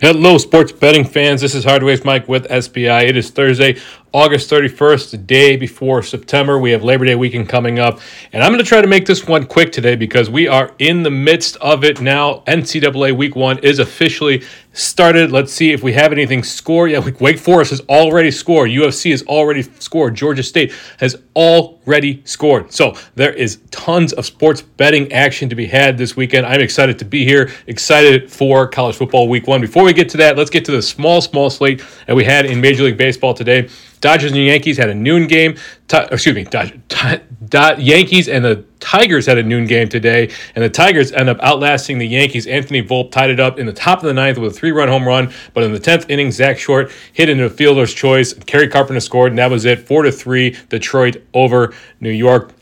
Hello, sports betting fans. This is Hardways Mike with SBI. It is Thursday, August 31st, the day before September. We have Labor Day weekend coming up. And I'm going to try to make this one quick today because we are in the midst of it now. NCAA week one is officially started. Let's see if we have anything score. Yeah, Wake Forest has already scored. UFC has already scored. Georgia State has already scored. So there is tons of sports betting action to be had this weekend. I'm excited to be here, excited for college football week one. Before we get to that, let's get to the small, small slate that we had in Major League Baseball today. Dodgers and Yankees had a noon game. Excuse me, Dodgers, Yankees and the Tigers had a noon game today, and the Tigers end up outlasting the Yankees. Anthony Volpe tied it up in the top of the ninth with a three-run home run, but in the tenth inning, Zack Short hit into a fielder's choice. Kerry Carpenter scored, and that was it. Four to three, Detroit over New York.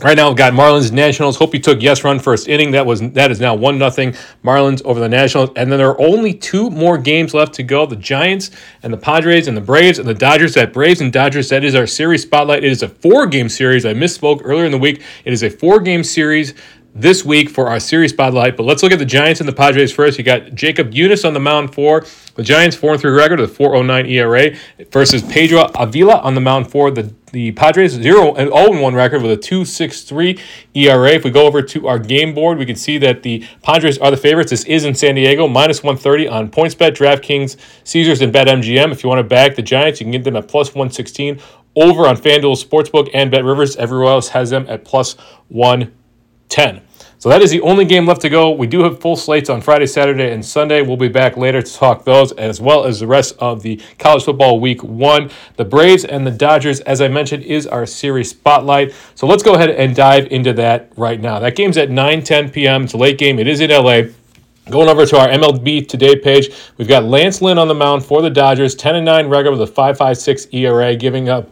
Right now, we've got Marlins Nationals. Hope you took yes run first inning. That was that is now one nothing Marlins over the Nationals. And then there are only two more games left to go. The Giants and the Padres and the Braves and the Dodgers. That Braves and Dodgers. That is our series spotlight. It is a four game series. I misspoke earlier in the week. It is a four game series this week for our series spotlight. But let's look at the Giants and the Padres first. You got Jakob Junis on the mound for the Giants, 4 3 record with a 4.09 ERA versus Pedro Avila on the mound for the the Padres 0 and 0 1 record with a 2.63 ERA. If we go over to our game board, we can see that the Padres are the favorites. This is in San Diego, minus 130 on PointsBet, DraftKings, Caesars, and BetMGM. If you want to back the Giants, you can get them at plus 116 over on FanDuel Sportsbook and Bet Rivers. Everywhere else has them at plus 110. So that is the only game left to go. We do have full slates on Friday, Saturday, and Sunday. We'll be back later to talk those as well as the rest of the college football week one. The Braves and the Dodgers, as I mentioned, is our series spotlight. So let's go ahead and dive into that right now. That game's at 9 10 p.m. It's a late game, it is in LA. Going over to our MLB Today page, we've got Lance Lynn on the mound for the Dodgers, 10 and 9 record with a 5.56 ERA, giving up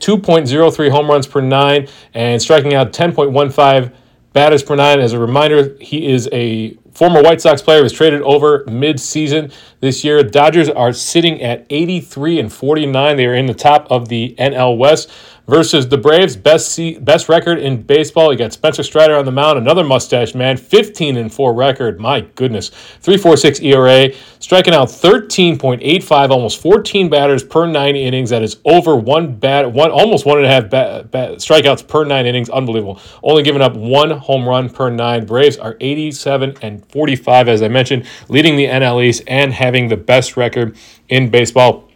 2.03 home runs per nine and striking out 10.15 batters per nine. As a reminder, he is a former White Sox player, was traded over mid-season this year. Dodgers are sitting at 83 and 49. They are in the top of the NL West versus the Braves, best best record in baseball. You got Spencer Strider on the mound, another mustache man, 15 and 4 record. My goodness. 3.46 ERA, striking out 13.85, almost 14 batters per nine innings. That is over one bat, one almost one and a half bat, bat, strikeouts per nine innings. Unbelievable. Only giving up one home run per nine. Braves are 87 and 45, as I mentioned, leading the NL East and having the best record in baseball.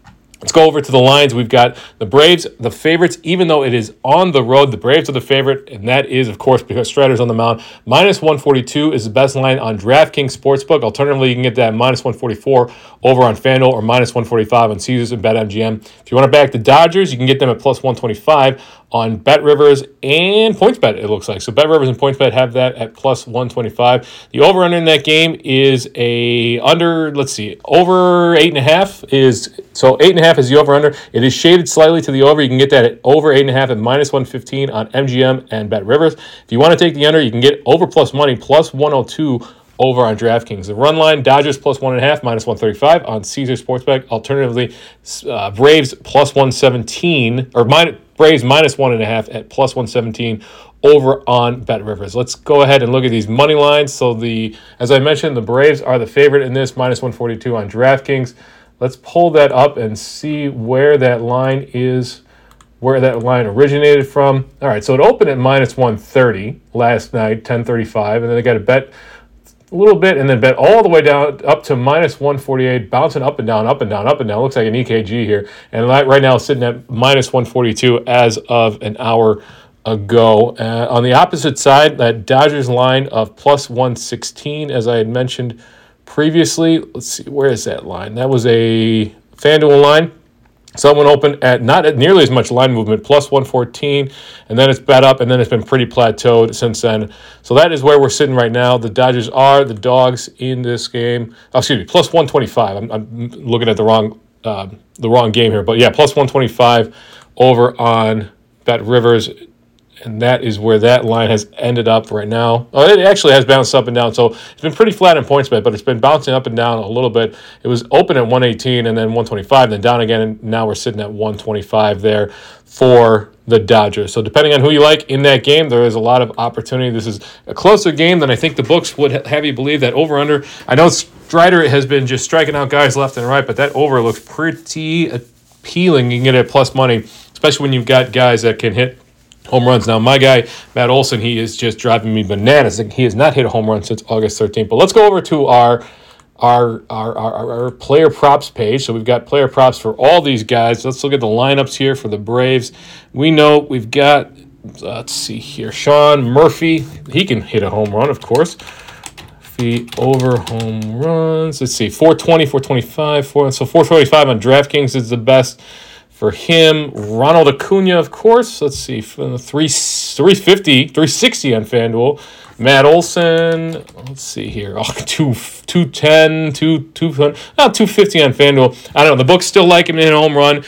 Let's go over to the lines. We've got the Braves, the favorites, even though it is on the road. The Braves are the favorite, and that is, of course, because Strider's on the mound. Minus 142 is the best line on DraftKings Sportsbook. Alternatively, you can get that minus 144 over on FanDuel or minus 145 on Caesars and BetMGM. If you want to back the Dodgers, you can get them at plus 125 on Bet Rivers and PointsBet, it looks like. So Bet Rivers and PointsBet have that at plus 125. The over under in that game is a under, let's see, over eight and a half is so eight and a half is the over under. It is shaded slightly to the over. You can get that at over eight and a half at minus 115 on MGM and Bet Rivers. If you want to take the under, you can get over plus money plus 102 over on DraftKings. The run line, Dodgers plus one and a half, minus 135 on Caesar Sportsbook. Alternatively, uh, Braves plus 117, or Braves minus one and a half at plus 117 over on Bet Rivers. Let's go ahead and look at these money lines. So the as I mentioned, the Braves are the favorite in this, minus 142 on DraftKings. Let's pull that up and see where that line is, where that line originated from. All right, so it opened at minus 130 last night, 1035, and then they got a bet a little bit and then bet all the way down up to minus 148, bouncing up and down, up and down, up and down. Looks like an EKG here. And right now sitting at minus 142 as of an hour ago. Uh, on the opposite side, that Dodgers line of plus 116, as I had mentioned previously. Let's see, where is that line? That was a FanDuel line. Someone opened at not at nearly as much line movement, plus 114, and then it's bet up, and then it's been pretty plateaued since then. So that is where we're sitting right now. The Dodgers are the dogs in this game. Oh, excuse me, plus 125. I'm, I'm looking at the wrong uh, the wrong game here, but yeah, plus 125 over on Bet Rivers and that is where that line has ended up right now. Oh, it actually has bounced up and down, so it's been pretty flat in points bet, but it's been bouncing up and down a little bit. It was open at 118 and then 125, then down again, and now we're sitting at 125 there for the Dodgers. So depending on who you like in that game, there is a lot of opportunity. This is a closer game than I think the books would have you believe that over under. I know Strider has been just striking out guys left and right, but that over looks pretty appealing. You can get it plus money, especially when you've got guys that can hit home runs. Now, my guy, Matt Olson, he is just driving me bananas. He has not hit a home run since August 13th. But let's go over to our our, our, our, our, player props page. So we've got player props for all these guys. Let's look at the lineups here for the Braves. We know we've got, let's see here, Sean Murphy. He can hit a home run, of course. Feet over home runs. Let's see, 420, 425, 4, so 425 on DraftKings is the best for him. Ronald Acuna, of course. Let's see, uh, three, 350, 360 on FanDuel. Matt Olson, let's see here. Oh, two, 210, 2, 200, oh, uh, 250 on FanDuel. I don't know. The books still like him in a home run.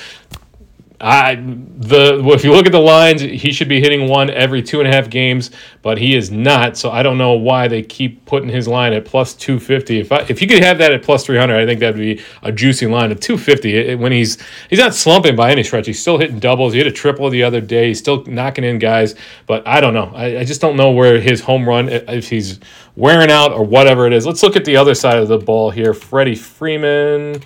I the if you look at the lines, he should be hitting one every two and a half games, but he is not. So I don't know why they keep putting his line at plus two fifty. If I, if you could have that at plus three hundred, I think that'd be a juicy line at two fifty. When he's he's not slumping by any stretch, he's still hitting doubles. He hit a triple the other day. He's still knocking in guys, but I don't know. I, I just don't know where his home run if he's wearing out or whatever it is. Let's look at the other side of the ball here. Freddie Freeman.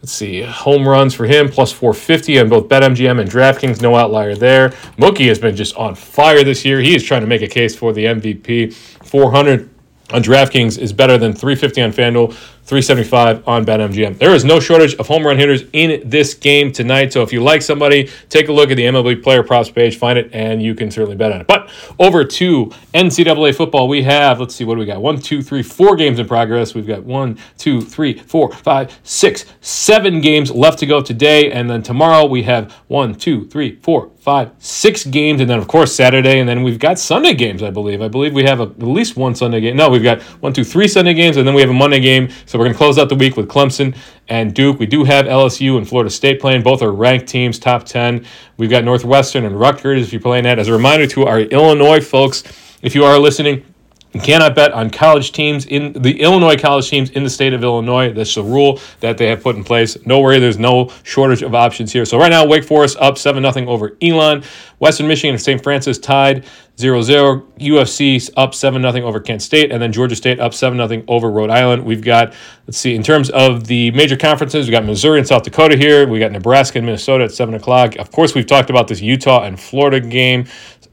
Let's see, home runs for him, plus 450 on both BetMGM and DraftKings. No outlier there. Mookie has been just on fire this year. He is trying to make a case for the MVP. 400 on DraftKings is better than 350 on FanDuel. 375 on BetMGM. There is no shortage of home run hitters in this game tonight. So if you like somebody, take a look at the MLB player props page, find it, and you can certainly bet on it. But over to NCAA football, we have, let's see, what do we got? One, two, three, four games in progress. We've got one, two, three, four, five, six, seven games left to go today. And then tomorrow we have one, two, three, four, five, six games. And then, of course, Saturday. And then we've got Sunday games, I believe. I believe we have a, at least one Sunday game. No, we've got one, two, three Sunday games. And then we have a Monday game. We're going to close out the week with Clemson and Duke. We do have LSU and Florida State playing. Both are ranked teams, top 10. We've got Northwestern and Rutgers if you're playing that. As a reminder to our Illinois folks, if you are listening, you cannot bet on college teams in the Illinois college teams in the state of Illinois. That's the rule that they have put in place. No worry, there's no shortage of options here. So right now, Wake Forest up 7 0 over Elon. Western Michigan and St. Francis tied 0 0. UFC up 7 0 over Kent State. And then Georgia State up 7 0 over Rhode Island. We've got, let's see, in terms of the major conferences, we got Missouri and South Dakota here. We got Nebraska and Minnesota at 7 o'clock. Of course, we've talked about this Utah and Florida game.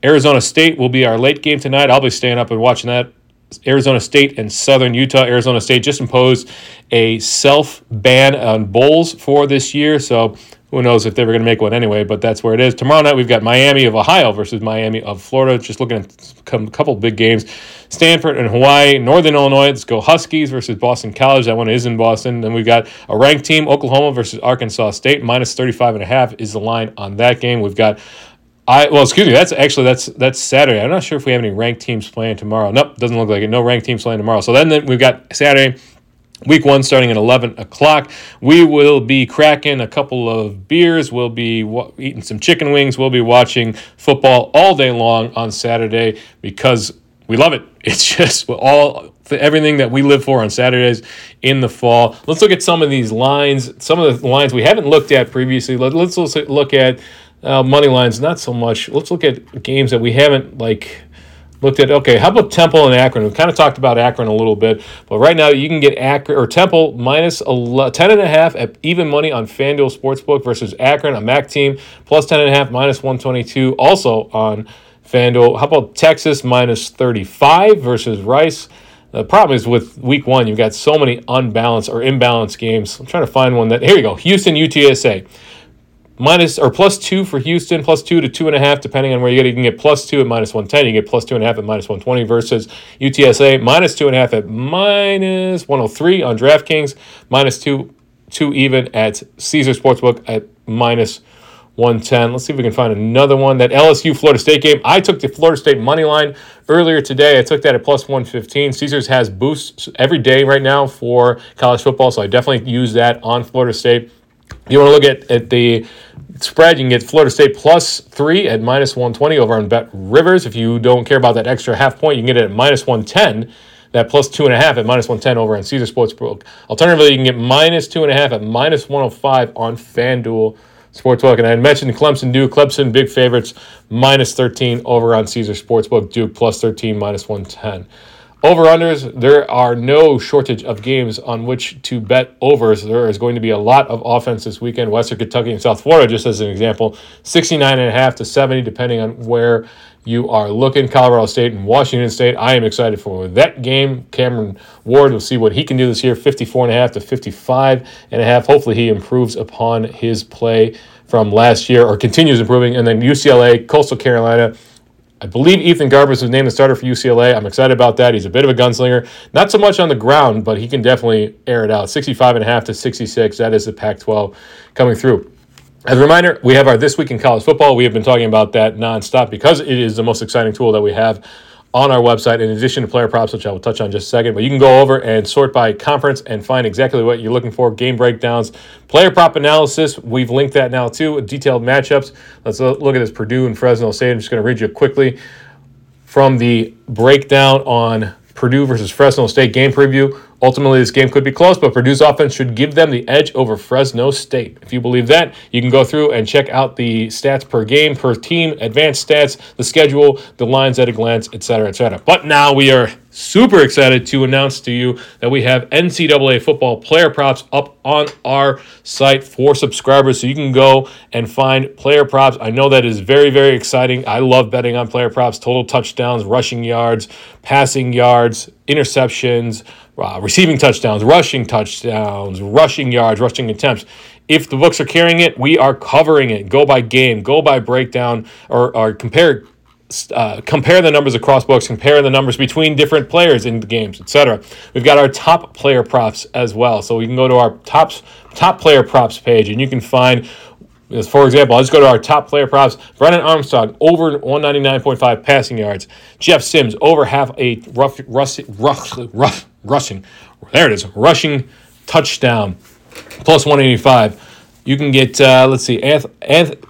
Arizona State will be our late game tonight. I'll be staying up and watching that. Arizona State and Southern Utah. Arizona State just imposed a self ban on bowls for this year, so who knows if they were going to make one anyway, but that's where it is. Tomorrow night, we've got Miami of Ohio versus Miami of Florida. Just looking at a couple big games. Stanford and Hawaii, Northern Illinois. Let's go Huskies versus Boston College. That one is in Boston. Then we've got a ranked team, Oklahoma versus Arkansas State. Minus 35 and a half is the line on that game. We've got I well, excuse me. That's actually that's that's Saturday. I'm not sure if we have any ranked teams playing tomorrow. Nope, doesn't look like it. No ranked teams playing tomorrow. So then, then we've got Saturday, week one starting at 11 o'clock. We will be cracking a couple of beers. We'll be eating some chicken wings. We'll be watching football all day long on Saturday because we love it. It's just all everything that we live for on Saturdays in the fall. Let's look at some of these lines. Some of the lines we haven't looked at previously. Let, let's look at uh, money lines, not so much. Let's look at games that we haven't like looked at. Okay, how about Temple and Akron? We kind of talked about Akron a little bit, but right now you can get Akron or Temple minus 11, 10 and a half at even money on FanDuel Sportsbook versus Akron, a MAC team, plus 10 and a half, minus 122, also on FanDuel. How about Texas minus 35 versus Rice? The problem is with week one, you've got so many unbalanced or imbalanced games. I'm trying to find one that, here you go, Houston UTSA minus or plus two for Houston, plus two to two and a half, depending on where you get. You can get plus two at minus 110. You get plus two and a half at minus 120 versus UTSA, minus two and a half at minus 103 on DraftKings, minus two, two even at Caesar Sportsbook at minus 110. Let's see if we can find another one. That LSU Florida State game. I took the Florida State money line earlier today. I took that at plus 115. Caesars has boosts every day right now for college football, so I definitely use that on Florida State You want to look at, at the spread, you can get Florida State plus three at minus 120 over on Bet Rivers. If you don't care about that extra half point, you can get it at minus 110 that plus two and a half at minus 110 over on Caesar Sportsbook. Alternatively, you can get minus two and a half at minus 105 on FanDuel Sportsbook. And I mentioned Clemson Duke. Clemson, big favorites, minus 13 over on Caesar Sportsbook. Duke plus 13, minus 110. Over unders, there are no shortage of games on which to bet overs. There is going to be a lot of offense this weekend. Western Kentucky and South Florida, just as an example, 69 and a half to 70, depending on where you are looking. Colorado State and Washington State. I am excited for that game. Cameron Ward will see what he can do this year, 54 and a half to 55 and a half. Hopefully he improves upon his play from last year or continues improving. And then UCLA, Coastal Carolina. I believe Ethan Garbers was named the starter for UCLA. I'm excited about that. He's a bit of a gunslinger. Not so much on the ground, but he can definitely air it out. 65 and a half to 66. That is the Pac 12 coming through. As a reminder, we have our This Week in College Football. We have been talking about that nonstop because it is the most exciting tool that we have on our website, in addition to player props, which I will touch on just a second. But you can go over and sort by conference and find exactly what you're looking for game breakdowns, player prop analysis. We've linked that now too, detailed matchups. Let's look at this Purdue and Fresno State. I'm just going to read you quickly from the breakdown on Purdue versus Fresno State game preview. Ultimately, this game could be close, but Purdue's offense should give them the edge over Fresno State. If you believe that, you can go through and check out the stats per game, per team, advanced stats, the schedule, the lines at a glance, etc., etc. But now we are super excited to announce to you that we have NCAA football player props up on our site for subscribers. So you can go and find player props. I know that is very, very exciting. I love betting on player props, total touchdowns, rushing yards, passing yards, interceptions, uh, receiving touchdowns, rushing touchdowns, rushing yards, rushing attempts. If the books are carrying it, we are covering it. Go by game, go by breakdown, or, or compare uh, compare the numbers across books, compare the numbers between different players in the games, etc. We've got our top player props as well. So we can go to our top top player props page and you can find for example, let's go to our top player props. Brennan Armstrong over 199.5 passing yards. Jeff Sims over half a rough, rough, rough, rough rushing. There it is, rushing touchdown plus 185. You can get uh, let's see, Anth, Anth,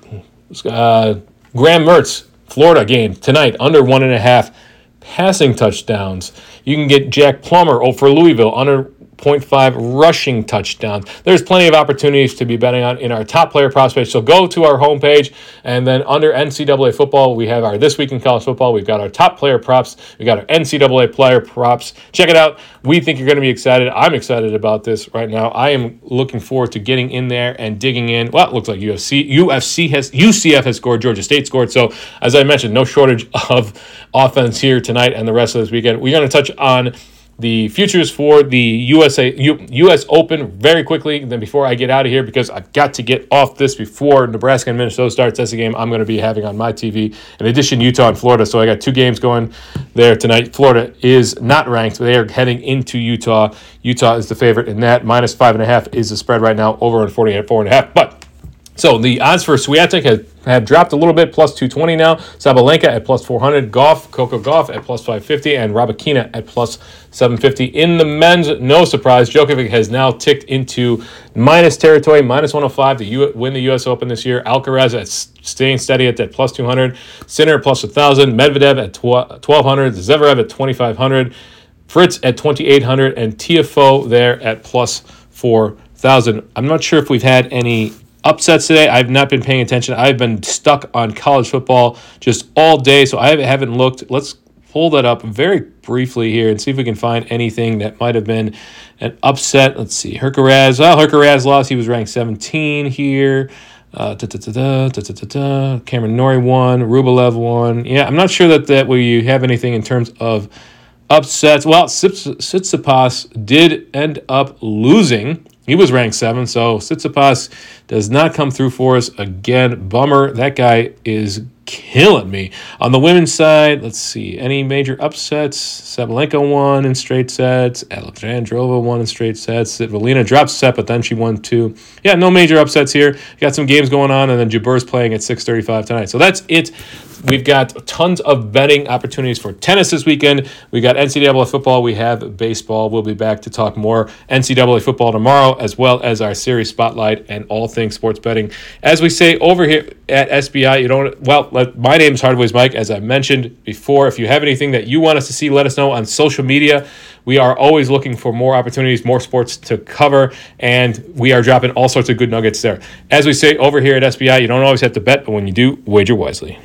uh, Graham Mertz Florida game tonight under one and a half passing touchdowns. You can get Jack Plummer over Louisville under 0.5 rushing touchdowns. There's plenty of opportunities to be betting on in our top player prospects. So go to our homepage and then under NCAA football, we have our This Week in College Football. We've got our top player props. We've got our NCAA player props. Check it out. We think you're going to be excited. I'm excited about this right now. I am looking forward to getting in there and digging in. Well, it looks like UFC, UFC has, UCF has scored, Georgia State scored. So as I mentioned, no shortage of offense here tonight and the rest of this weekend. We're going to touch on the futures for the USA U, US Open very quickly. Then before I get out of here, because I've got to get off this before Nebraska and Minnesota starts. That's a game I'm going to be having on my TV. In addition, Utah and Florida. So I got two games going there tonight. Florida is not ranked. They are heading into Utah. Utah is the favorite in that. Minus five and a half is the spread right now. Over on forty 48, four and a half. But so the odds for Swiatek have, have dropped a little bit, plus 220 now. Sabalenka at plus 400. Gauff, Coco Gauff at plus 550. And Rybakina at plus 750. In the men's, no surprise, Djokovic has now ticked into minus territory, minus 105 to U- win the U.S. Open this year. Alcaraz at staying steady at that plus 200. Sinner plus 1,000. Medvedev at 1,200. Zverev at 2,500. Fritz at 2,800. And Tiafoe there at plus 4,000. I'm not sure if we've had any upsets today. I've not been paying attention. I've been stuck on college football just all day, so I haven't looked. Let's pull that up very briefly here and see if we can find anything that might have been an upset. Let's see. Hurkacz. Well, Hurkacz lost. He was ranked 17 here. Uh, Cameron Norrie won. Rublev won. Yeah, I'm not sure that, that we have anything in terms of upsets. Well, Tsitsipas did end up losing he was ranked seven, so Tsitsipas does not come through for us again. Bummer. That guy is killing me. On the women's side, let's see, any major upsets? Sabalenka won in straight sets. Alexandrova won in straight sets. Valina dropped set, but then she won two. Yeah, no major upsets here. Got some games going on, and then Jabeur's playing at 6.35 tonight. So that's it. We've got tons of betting opportunities for tennis this weekend. We got NCAA football. We have baseball. We'll be back to talk more NCAA football tomorrow, as well as our series spotlight and all things sports betting. As we say over here at SBI, you don't, well, my name is Hardways Mike, as I mentioned before. If you have anything that you want us to see, let us know on social media. We are always looking for more opportunities, more sports to cover, and we are dropping all sorts of good nuggets there. As we say over here at SBI, you don't always have to bet, but when you do, wager wisely.